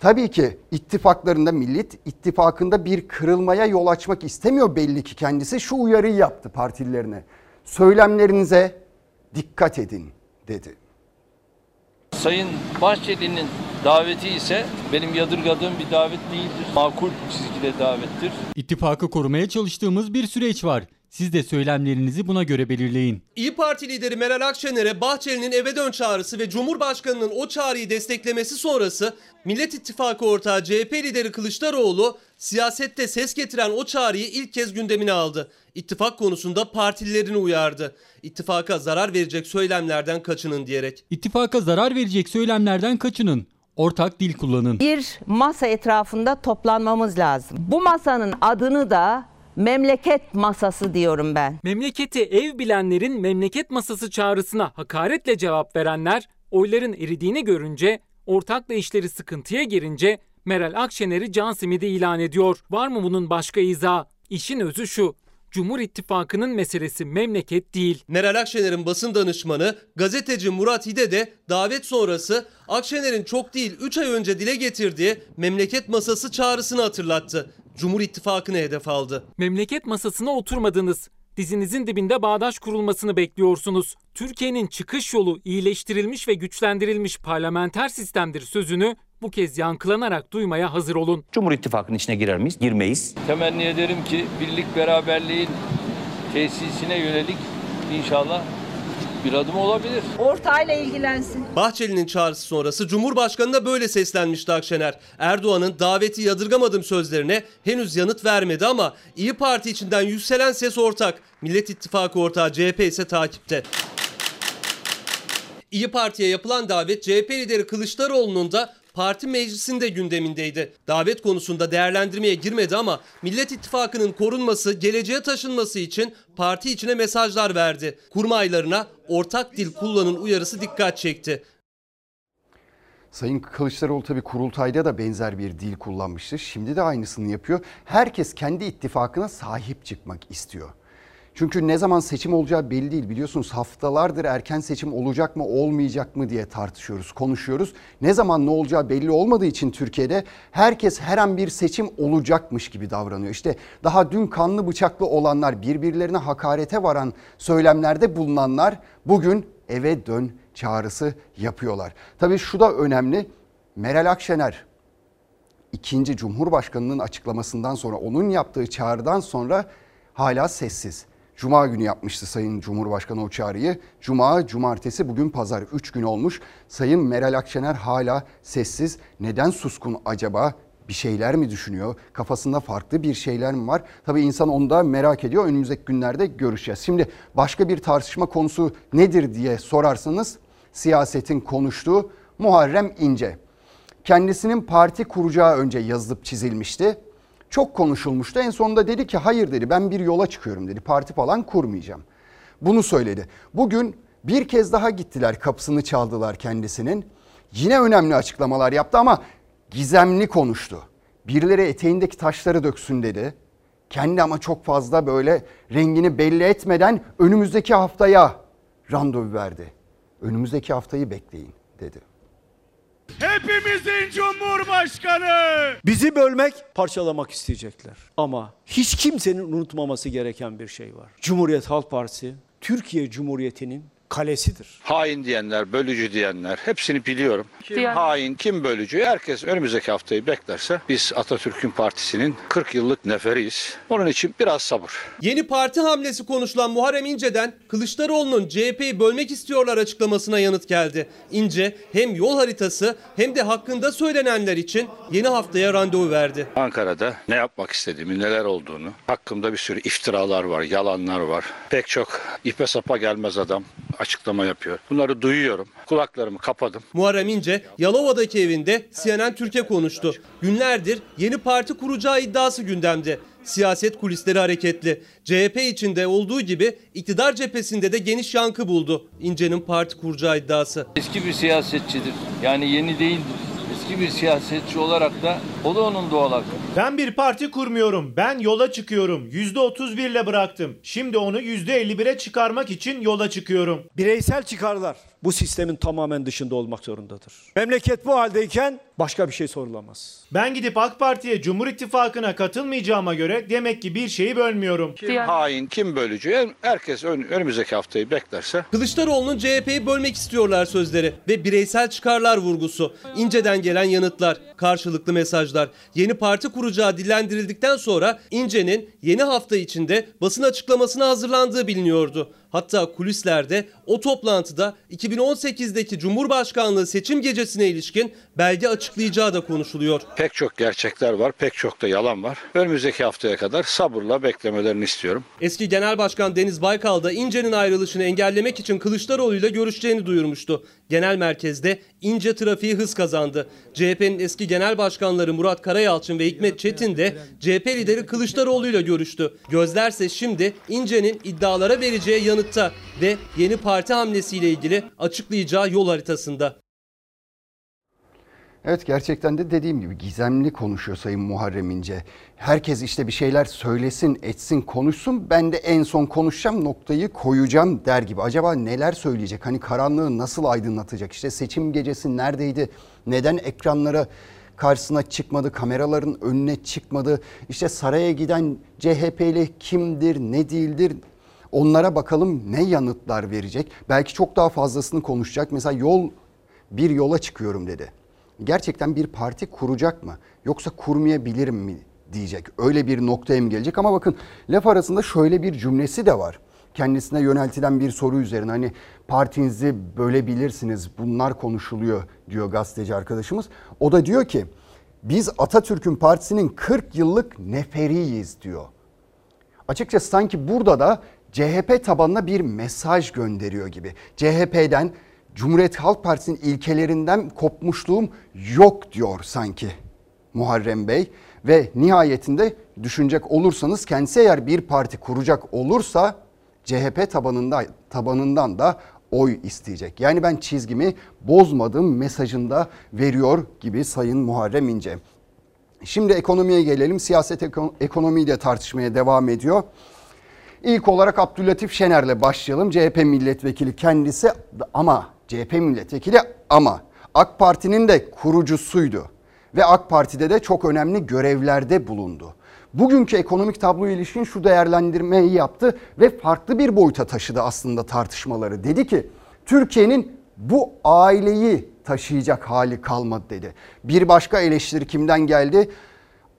tabii ki ittifaklarında Millet İttifakı'nda bir kırılmaya yol açmak istemiyor belli ki kendisi. Şu uyarıyı yaptı partililerine. Söylemlerinize dikkat edin dedi. Sayın Bahçeli'nin daveti ise benim yadırgadığım bir davet değildir. Makul çizgide davettir. İttifakı korumaya çalıştığımız bir süreç var. Siz de söylemlerinizi buna göre belirleyin. İyi Parti lideri Meral Akşener'e Bahçeli'nin eve dön çağrısı ve Cumhurbaşkanı'nın o çağrıyı desteklemesi sonrası Millet İttifakı ortağı CHP lideri Kılıçdaroğlu siyasette ses getiren o çağrıyı ilk kez gündemine aldı. İttifak konusunda partililerini uyardı. İttifaka zarar verecek söylemlerden kaçının diyerek. İttifaka zarar verecek söylemlerden kaçının. Ortak dil kullanın. Bir masa etrafında toplanmamız lazım. Bu masanın adını da memleket masası diyorum ben. Memleketi ev bilenlerin memleket masası çağrısına hakaretle cevap verenler oyların eridiğini görünce ortakla işleri sıkıntıya girince Meral Akşener'i can simidi ilan ediyor. Var mı bunun başka izahı? İşin özü şu. Cumhur İttifakı'nın meselesi memleket değil. Meral Akşener'in basın danışmanı gazeteci Murat Hide de davet sonrası Akşener'in çok değil 3 ay önce dile getirdiği memleket masası çağrısını hatırlattı. Cumhur İttifakı'nı hedef aldı. Memleket masasına oturmadınız. Dizinizin dibinde bağdaş kurulmasını bekliyorsunuz. Türkiye'nin çıkış yolu iyileştirilmiş ve güçlendirilmiş parlamenter sistemdir sözünü bu kez yankılanarak duymaya hazır olun. Cumhur İttifakı'nın içine girer miyiz? Girmeyiz. Temenni ederim ki birlik beraberliğin tesisine yönelik inşallah bir adım olabilir. Ortağıyla ilgilensin. Bahçeli'nin çağrısı sonrası Cumhurbaşkanı'na böyle seslenmişti Akşener. Erdoğan'ın daveti yadırgamadım sözlerine henüz yanıt vermedi ama İyi Parti içinden yükselen ses ortak. Millet İttifakı ortağı CHP ise takipte. İyi Parti'ye yapılan davet CHP lideri Kılıçdaroğlu'nun da parti meclisinde gündemindeydi. Davet konusunda değerlendirmeye girmedi ama Millet İttifakı'nın korunması, geleceğe taşınması için parti içine mesajlar verdi. Kurmaylarına ortak dil kullanın uyarısı dikkat çekti. Sayın Kılıçdaroğlu tabii kurultayda da benzer bir dil kullanmıştı. Şimdi de aynısını yapıyor. Herkes kendi ittifakına sahip çıkmak istiyor. Çünkü ne zaman seçim olacağı belli değil biliyorsunuz haftalardır erken seçim olacak mı olmayacak mı diye tartışıyoruz, konuşuyoruz. Ne zaman ne olacağı belli olmadığı için Türkiye'de herkes her an bir seçim olacakmış gibi davranıyor. İşte daha dün kanlı bıçaklı olanlar, birbirlerine hakarete varan söylemlerde bulunanlar bugün eve dön çağrısı yapıyorlar. Tabii şu da önemli. Meral Akşener ikinci Cumhurbaşkanı'nın açıklamasından sonra onun yaptığı çağrıdan sonra hala sessiz. Cuma günü yapmıştı Sayın Cumhurbaşkanı o çağrıyı. Cuma, cumartesi, bugün pazar 3 gün olmuş. Sayın Meral Akşener hala sessiz. Neden suskun acaba? Bir şeyler mi düşünüyor? Kafasında farklı bir şeyler mi var? Tabii insan onu da merak ediyor. Önümüzdeki günlerde görüşeceğiz. Şimdi başka bir tartışma konusu nedir diye sorarsanız siyasetin konuştuğu Muharrem İnce. Kendisinin parti kuracağı önce yazılıp çizilmişti çok konuşulmuştu. En sonunda dedi ki hayır dedi ben bir yola çıkıyorum dedi. Parti falan kurmayacağım. Bunu söyledi. Bugün bir kez daha gittiler kapısını çaldılar kendisinin. Yine önemli açıklamalar yaptı ama gizemli konuştu. Birileri eteğindeki taşları döksün dedi. Kendi ama çok fazla böyle rengini belli etmeden önümüzdeki haftaya randevu verdi. Önümüzdeki haftayı bekleyin dedi. Hepimizin Cumhurbaşkanı. Bizi bölmek, parçalamak isteyecekler. Ama hiç kimsenin unutmaması gereken bir şey var. Cumhuriyet Halk Partisi, Türkiye Cumhuriyeti'nin kalesidir. Hain diyenler, bölücü diyenler hepsini biliyorum. Kim Diyen- hain, kim bölücü herkes önümüzdeki haftayı beklerse biz Atatürk'ün partisinin 40 yıllık neferiyiz. Onun için biraz sabır. Yeni parti hamlesi konuşulan Muharrem İnce'den Kılıçdaroğlu'nun CHP'yi bölmek istiyorlar açıklamasına yanıt geldi. İnce hem yol haritası hem de hakkında söylenenler için yeni haftaya randevu verdi. Ankara'da ne yapmak istediğimi, neler olduğunu, hakkımda bir sürü iftiralar var, yalanlar var. Pek çok ipe sapa gelmez adam açıklama yapıyor. Bunları duyuyorum. Kulaklarımı kapadım. Muharrem İnce Yalova'daki evinde CNN Türkiye konuştu. Günlerdir yeni parti kuracağı iddiası gündemde. Siyaset kulisleri hareketli. CHP içinde olduğu gibi iktidar cephesinde de geniş yankı buldu. İnce'nin parti kuracağı iddiası. Eski bir siyasetçidir. Yani yeni değildir. Eski bir siyasetçi olarak da o da onun doğal hakkı. Ben bir parti kurmuyorum. Ben yola çıkıyorum. %31 ile bıraktım. Şimdi onu %51'e çıkarmak için yola çıkıyorum. Bireysel çıkarlar bu sistemin tamamen dışında olmak zorundadır. Memleket bu haldeyken başka bir şey sorulamaz. Ben gidip AK Parti'ye Cumhur İttifakı'na katılmayacağıma göre demek ki bir şeyi bölmüyorum. Kim hain, kim bölücü herkes ön- önümüzdeki haftayı beklerse Kılıçdaroğlu'nun CHP'yi bölmek istiyorlar sözleri ve bireysel çıkarlar vurgusu. İnce'den gelen yanıtlar, karşılıklı mesajlar. Yeni parti kuracağı dillendirildikten sonra İnce'nin yeni hafta içinde basın açıklamasına hazırlandığı biliniyordu. Hatta kulislerde o toplantıda 2018'deki Cumhurbaşkanlığı seçim gecesine ilişkin belge açıklayacağı da konuşuluyor. pek çok gerçekler var, pek çok da yalan var. Önümüzdeki haftaya kadar sabırla beklemelerini istiyorum. Eski Genel Başkan Deniz Baykal da İnce'nin ayrılışını engellemek için Kılıçdaroğlu ile görüşeceğini duyurmuştu. Genel merkezde İnce trafiği hız kazandı. CHP'nin eski genel başkanları Murat Karayalçın ve Hikmet Çetin de CHP lideri Kılıçdaroğlu ile görüştü. Gözlerse şimdi İnce'nin iddialara vereceği yanıtta ve yeni parti hamlesiyle ilgili açıklayacağı yol haritasında. Evet gerçekten de dediğim gibi gizemli konuşuyor Sayın Muharrem İnce. Herkes işte bir şeyler söylesin, etsin, konuşsun. Ben de en son konuşacağım, noktayı koyacağım der gibi. Acaba neler söyleyecek? Hani karanlığı nasıl aydınlatacak? İşte seçim gecesi neredeydi? Neden ekranlara karşısına çıkmadı, kameraların önüne çıkmadı? İşte saraya giden CHP'li kimdir, ne değildir? Onlara bakalım ne yanıtlar verecek? Belki çok daha fazlasını konuşacak. Mesela yol bir yola çıkıyorum dedi gerçekten bir parti kuracak mı? Yoksa kurmayabilirim mi diyecek. Öyle bir noktaya mı gelecek? Ama bakın laf arasında şöyle bir cümlesi de var. kendisine yöneltilen bir soru üzerine hani partinizi bölebilirsiniz bunlar konuşuluyor diyor gazeteci arkadaşımız. O da diyor ki biz Atatürk'ün partisinin 40 yıllık neferiyiz diyor. Açıkçası sanki burada da CHP tabanına bir mesaj gönderiyor gibi. CHP'den Cumhuriyet Halk Partisi'nin ilkelerinden kopmuşluğum yok diyor sanki Muharrem Bey. Ve nihayetinde düşünecek olursanız kendisi eğer bir parti kuracak olursa CHP tabanında tabanından da oy isteyecek. Yani ben çizgimi bozmadım mesajında veriyor gibi Sayın Muharrem İnce. Şimdi ekonomiye gelelim. Siyaset ekonomiyi de tartışmaya devam ediyor. İlk olarak Abdülatif Şener'le başlayalım. CHP milletvekili kendisi ama CHP milletvekili ama AK Parti'nin de kurucusuydu ve AK Parti'de de çok önemli görevlerde bulundu. Bugünkü ekonomik tabloya ilişkin şu değerlendirmeyi yaptı ve farklı bir boyuta taşıdı aslında tartışmaları. Dedi ki Türkiye'nin bu aileyi taşıyacak hali kalmadı dedi. Bir başka eleştiri kimden geldi?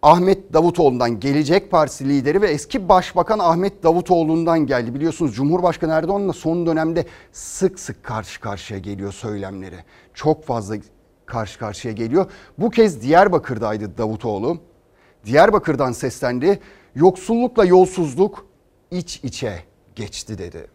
Ahmet Davutoğlu'ndan Gelecek Partisi lideri ve eski Başbakan Ahmet Davutoğlu'ndan geldi. Biliyorsunuz Cumhurbaşkanı Erdoğan'la son dönemde sık sık karşı karşıya geliyor söylemleri. Çok fazla karşı karşıya geliyor. Bu kez Diyarbakır'daydı Davutoğlu. Diyarbakır'dan seslendi. Yoksullukla yolsuzluk iç içe geçti dedi.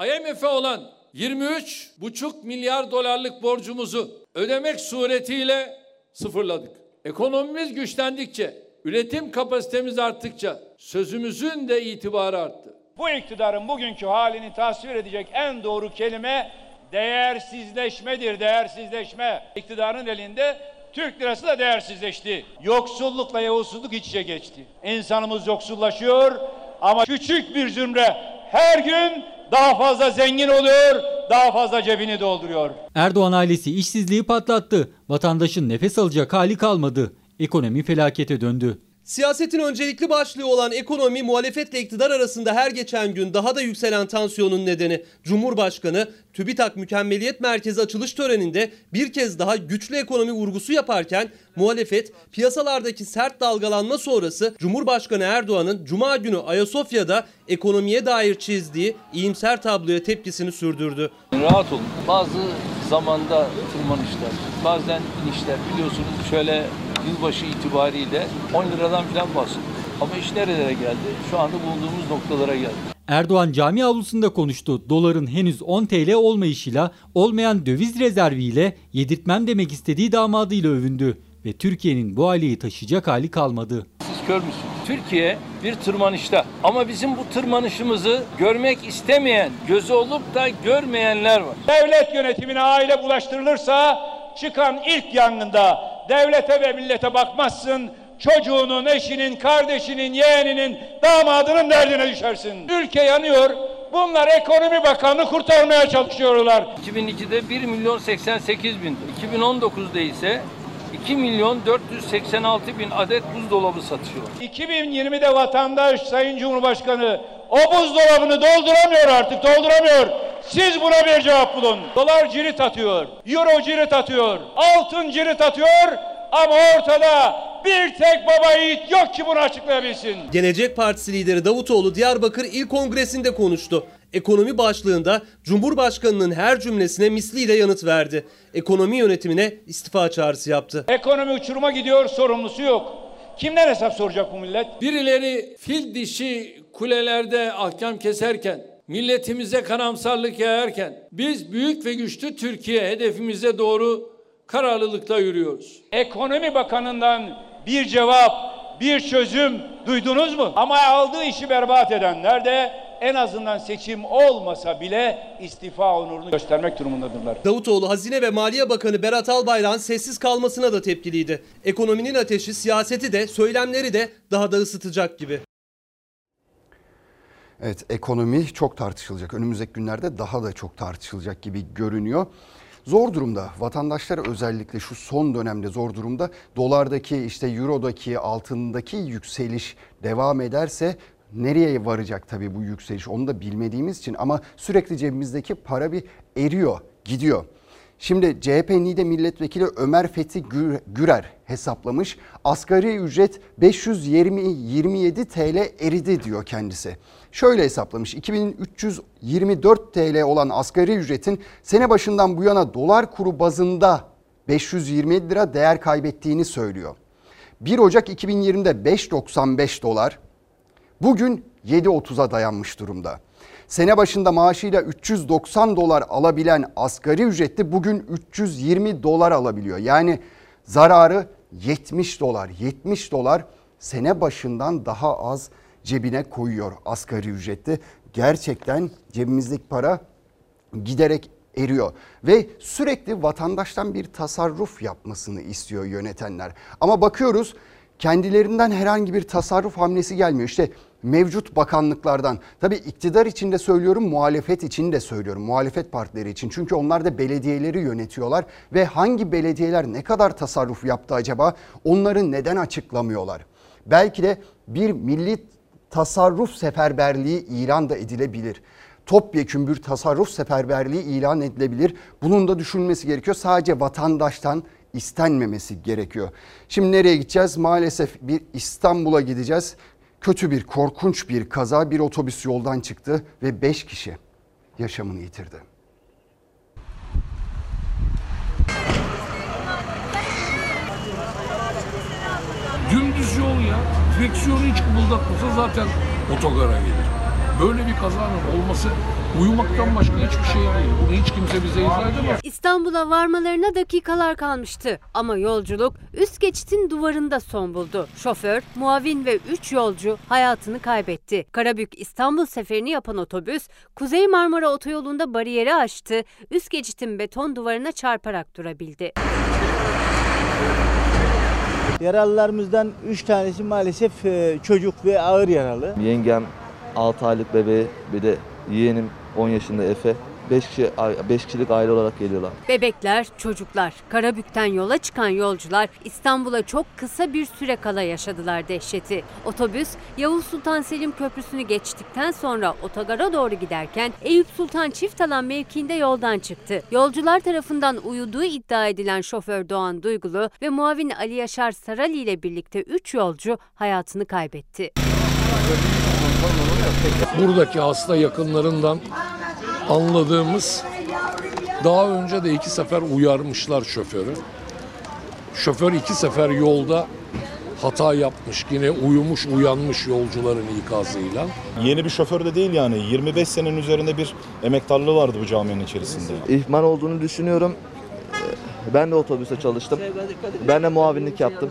IMF'e olan 23,5 milyar dolarlık borcumuzu ödemek suretiyle sıfırladık. Ekonomimiz güçlendikçe, üretim kapasitemiz arttıkça sözümüzün de itibarı arttı. Bu iktidarın bugünkü halini tasvir edecek en doğru kelime değersizleşmedir, değersizleşme. İktidarın elinde Türk lirası da değersizleşti. Yoksullukla yolsuzluk iç içe geçti. İnsanımız yoksullaşıyor ama küçük bir zümre her gün daha fazla zengin oluyor, daha fazla cebini dolduruyor. Erdoğan ailesi işsizliği patlattı. Vatandaşın nefes alacak hali kalmadı. Ekonomi felakete döndü. Siyasetin öncelikli başlığı olan ekonomi muhalefetle iktidar arasında her geçen gün daha da yükselen tansiyonun nedeni. Cumhurbaşkanı TÜBİTAK Mükemmeliyet Merkezi açılış töreninde bir kez daha güçlü ekonomi vurgusu yaparken muhalefet piyasalardaki sert dalgalanma sonrası Cumhurbaşkanı Erdoğan'ın Cuma günü Ayasofya'da ekonomiye dair çizdiği iyimser tabloya tepkisini sürdürdü. Rahat olun. Bazı zamanda tırmanışlar, bazen inişler biliyorsunuz şöyle yılbaşı itibariyle 10 liradan falan bahsediyor. Ama iş nerelere geldi? Şu anda bulunduğumuz noktalara geldi. Erdoğan cami avlusunda konuştu. Doların henüz 10 TL olmayışıyla olmayan döviz rezerviyle yedirtmem demek istediği damadıyla övündü. Ve Türkiye'nin bu aileyi taşıyacak hali kalmadı. Siz kör müsünüz? Türkiye bir tırmanışta ama bizim bu tırmanışımızı görmek istemeyen, gözü olup da görmeyenler var. Devlet yönetimine aile bulaştırılırsa çıkan ilk yangında devlete ve millete bakmazsın. Çocuğunun, eşinin, kardeşinin, yeğeninin, damadının derdine düşersin. Ülke yanıyor. Bunlar ekonomi bakanını kurtarmaya çalışıyorlar. 2002'de 1 milyon 88 bin, 2019'da ise 2 milyon 486 bin adet buzdolabı satıyor. 2020'de vatandaş Sayın Cumhurbaşkanı o buzdolabını dolduramıyor artık dolduramıyor. Siz buna bir cevap bulun. Dolar cirit atıyor, euro cirit atıyor, altın cirit atıyor ama ortada bir tek baba yiğit yok ki bunu açıklayabilsin. Gelecek Partisi lideri Davutoğlu Diyarbakır İl Kongresi'nde konuştu. Ekonomi başlığında Cumhurbaşkanı'nın her cümlesine misliyle yanıt verdi. Ekonomi yönetimine istifa çağrısı yaptı. Ekonomi uçuruma gidiyor sorumlusu yok. Kimden hesap soracak bu millet? Birileri fil dişi kulelerde ahkam keserken, milletimize karamsarlık yayarken biz büyük ve güçlü Türkiye hedefimize doğru kararlılıkla yürüyoruz. Ekonomi Bakanı'ndan bir cevap, bir çözüm duydunuz mu? Ama aldığı işi berbat edenler de en azından seçim olmasa bile istifa onurunu göstermek durumundadırlar. Davutoğlu Hazine ve Maliye Bakanı Berat Albayrak'ın sessiz kalmasına da tepkiliydi. Ekonominin ateşi siyaseti de söylemleri de daha da ısıtacak gibi. Evet ekonomi çok tartışılacak. Önümüzdeki günlerde daha da çok tartışılacak gibi görünüyor. Zor durumda. Vatandaşlar özellikle şu son dönemde zor durumda. Dolardaki işte eurodaki altındaki yükseliş devam ederse nereye varacak tabii bu yükseliş? Onu da bilmediğimiz için ama sürekli cebimizdeki para bir eriyor gidiyor. Şimdi CHP NİDE milletvekili Ömer Fethi Gür- Gürer hesaplamış. Asgari ücret 520-27 TL eridi diyor kendisi. Şöyle hesaplamış 2324 TL olan asgari ücretin sene başından bu yana dolar kuru bazında 527 lira değer kaybettiğini söylüyor. 1 Ocak 2020'de 5.95 dolar, bugün 7.30'a dayanmış durumda. Sene başında maaşıyla 390 dolar alabilen asgari ücretli bugün 320 dolar alabiliyor. Yani zararı 70 dolar. 70 dolar sene başından daha az cebine koyuyor asgari ücretli. Gerçekten cebimizdeki para giderek eriyor ve sürekli vatandaştan bir tasarruf yapmasını istiyor yönetenler. Ama bakıyoruz kendilerinden herhangi bir tasarruf hamlesi gelmiyor. İşte mevcut bakanlıklardan tabii iktidar için de söylüyorum muhalefet için de söylüyorum muhalefet partileri için çünkü onlar da belediyeleri yönetiyorlar ve hangi belediyeler ne kadar tasarruf yaptı acaba onları neden açıklamıyorlar? Belki de bir milli tasarruf seferberliği ilan da edilebilir topyekün bir tasarruf seferberliği ilan edilebilir. Bunun da düşünülmesi gerekiyor. Sadece vatandaştan istenmemesi gerekiyor. Şimdi nereye gideceğiz? Maalesef bir İstanbul'a gideceğiz. Kötü bir, korkunç bir kaza. Bir otobüs yoldan çıktı ve 5 kişi yaşamını yitirdi. Dümdüz yol ya. Direksiyonu hiç kımıldatmasa zaten otogara gelir. Böyle bir kazanın olması uyumaktan başka hiçbir şey değil. Bunu hiç kimse bize izah edemez. İstanbul'a varmalarına dakikalar kalmıştı ama yolculuk üst geçitin duvarında son buldu. Şoför, muavin ve 3 yolcu hayatını kaybetti. Karabük İstanbul seferini yapan otobüs Kuzey Marmara Otoyolu'nda bariyeri aştı, üst geçitin beton duvarına çarparak durabildi. Yaralılarımızdan 3 tanesi maalesef e, çocuk ve ağır yaralı. Yengem 6 aylık bebeği bir de yeğenim 10 yaşında Efe. 5 kişi 5 kişilik aile olarak geliyorlar. Bebekler, çocuklar, Karabük'ten yola çıkan yolcular İstanbul'a çok kısa bir süre kala yaşadılar dehşeti. Otobüs Yavuz Sultan Selim Köprüsü'nü geçtikten sonra otogara doğru giderken Eyüp Sultan Çiftalan mevkiinde yoldan çıktı. Yolcular tarafından uyuduğu iddia edilen şoför Doğan Duygulu ve muavin Ali Yaşar Sarali ile birlikte 3 yolcu hayatını kaybetti. Buradaki hasta yakınlarından anladığımız daha önce de iki sefer uyarmışlar şoförü. Şoför iki sefer yolda hata yapmış. Yine uyumuş uyanmış yolcuların ikazıyla. Yeni bir şoför de değil yani 25 senenin üzerinde bir emektarlığı vardı bu caminin içerisinde. İhmal olduğunu düşünüyorum. Ben de otobüste çalıştım. Ben de muavinlik yaptım.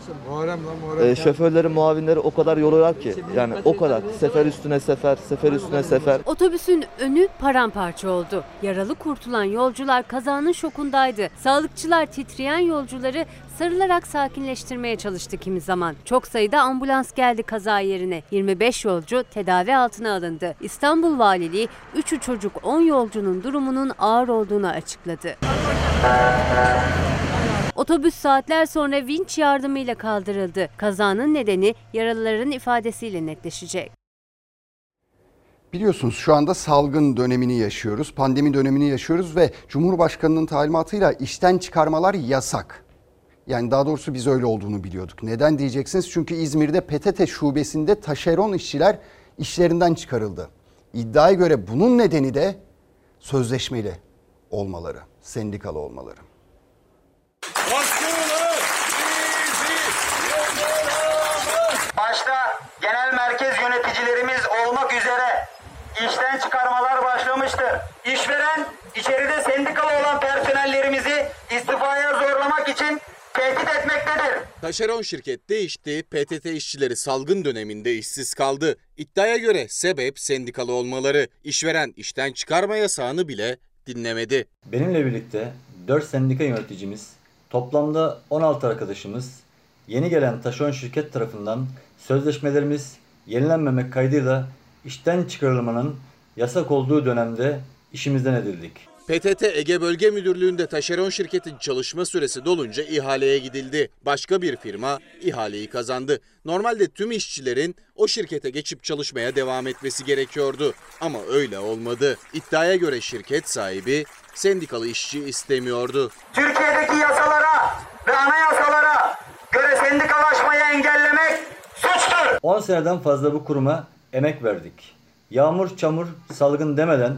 Ee, şoförlerin muavinleri o kadar yoruyor ki yani o kadar sefer üstüne sefer, sefer üstüne sefer. Otobüsün önü paramparça oldu. Yaralı kurtulan yolcular kazanın şokundaydı. Sağlıkçılar titreyen yolcuları sarılarak sakinleştirmeye çalıştı kimi zaman. Çok sayıda ambulans geldi kaza yerine. 25 yolcu tedavi altına alındı. İstanbul Valiliği 3'ü çocuk 10 yolcunun durumunun ağır olduğunu açıkladı. Otobüs saatler sonra vinç yardımıyla kaldırıldı. Kazanın nedeni yaralıların ifadesiyle netleşecek. Biliyorsunuz şu anda salgın dönemini yaşıyoruz, pandemi dönemini yaşıyoruz ve Cumhurbaşkanı'nın talimatıyla işten çıkarmalar yasak. Yani daha doğrusu biz öyle olduğunu biliyorduk. Neden diyeceksiniz? Çünkü İzmir'de PTT şubesinde taşeron işçiler işlerinden çıkarıldı. İddiaya göre bunun nedeni de sözleşmeli olmaları, sendikalı olmaları. Başta genel merkez yöneticilerimiz olmak üzere işten çıkarmalar başlamıştır. İşveren içeride sendikalı olan personellerimizi istifaya zorlamak için tehdit etmektedir. Taşeron şirket değişti, PTT işçileri salgın döneminde işsiz kaldı. İddiaya göre sebep sendikalı olmaları. İşveren işten çıkarma yasağını bile dinlemedi. Benimle birlikte 4 sendika yöneticimiz, toplamda 16 arkadaşımız, yeni gelen taşeron şirket tarafından sözleşmelerimiz yenilenmemek kaydıyla işten çıkarılmanın yasak olduğu dönemde işimizden edildik. PTT Ege Bölge Müdürlüğü'nde taşeron şirketin çalışma süresi dolunca ihaleye gidildi. Başka bir firma ihaleyi kazandı. Normalde tüm işçilerin o şirkete geçip çalışmaya devam etmesi gerekiyordu. Ama öyle olmadı. İddiaya göre şirket sahibi sendikalı işçi istemiyordu. Türkiye'deki yasalara ve anayasalara göre sendikalaşmayı engellemek suçtur. 10 seneden fazla bu kuruma emek verdik. Yağmur, çamur, salgın demeden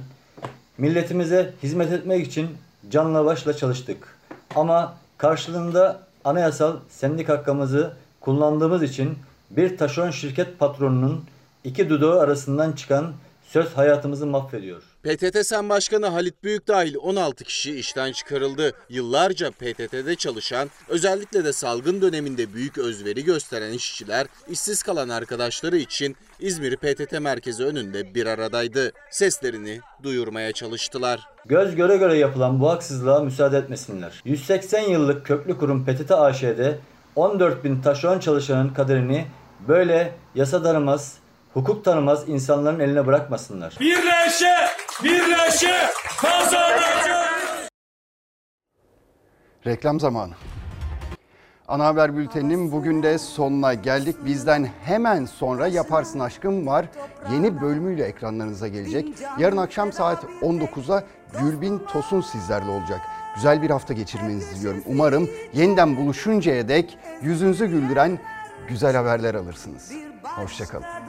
milletimize hizmet etmek için canla başla çalıştık. Ama karşılığında anayasal sendik hakkımızı kullandığımız için bir taşeron şirket patronunun iki dudağı arasından çıkan söz hayatımızı mahvediyor. PTT Sen Başkanı Halit Büyük dahil 16 kişi işten çıkarıldı. Yıllarca PTT'de çalışan, özellikle de salgın döneminde büyük özveri gösteren işçiler, işsiz kalan arkadaşları için İzmir PTT merkezi önünde bir aradaydı. Seslerini duyurmaya çalıştılar. Göz göre göre yapılan bu haksızlığa müsaade etmesinler. 180 yıllık köklü kurum PTT AŞ'de 14 bin taşeron çalışanın kaderini böyle yasa tanımaz, hukuk tanımaz insanların eline bırakmasınlar. Birleşe, birleşe kazanacağız. Reklam zamanı. Ana haber bülteninin bugün de sonuna geldik. Bizden hemen sonra Yaparsın Aşkım var. Yeni bölümüyle ekranlarınıza gelecek. Yarın akşam saat 19'a Gülbin Tosun sizlerle olacak. Güzel bir hafta geçirmenizi diliyorum. Umarım yeniden buluşuncaya dek yüzünüzü güldüren güzel haberler alırsınız. Hoşçakalın.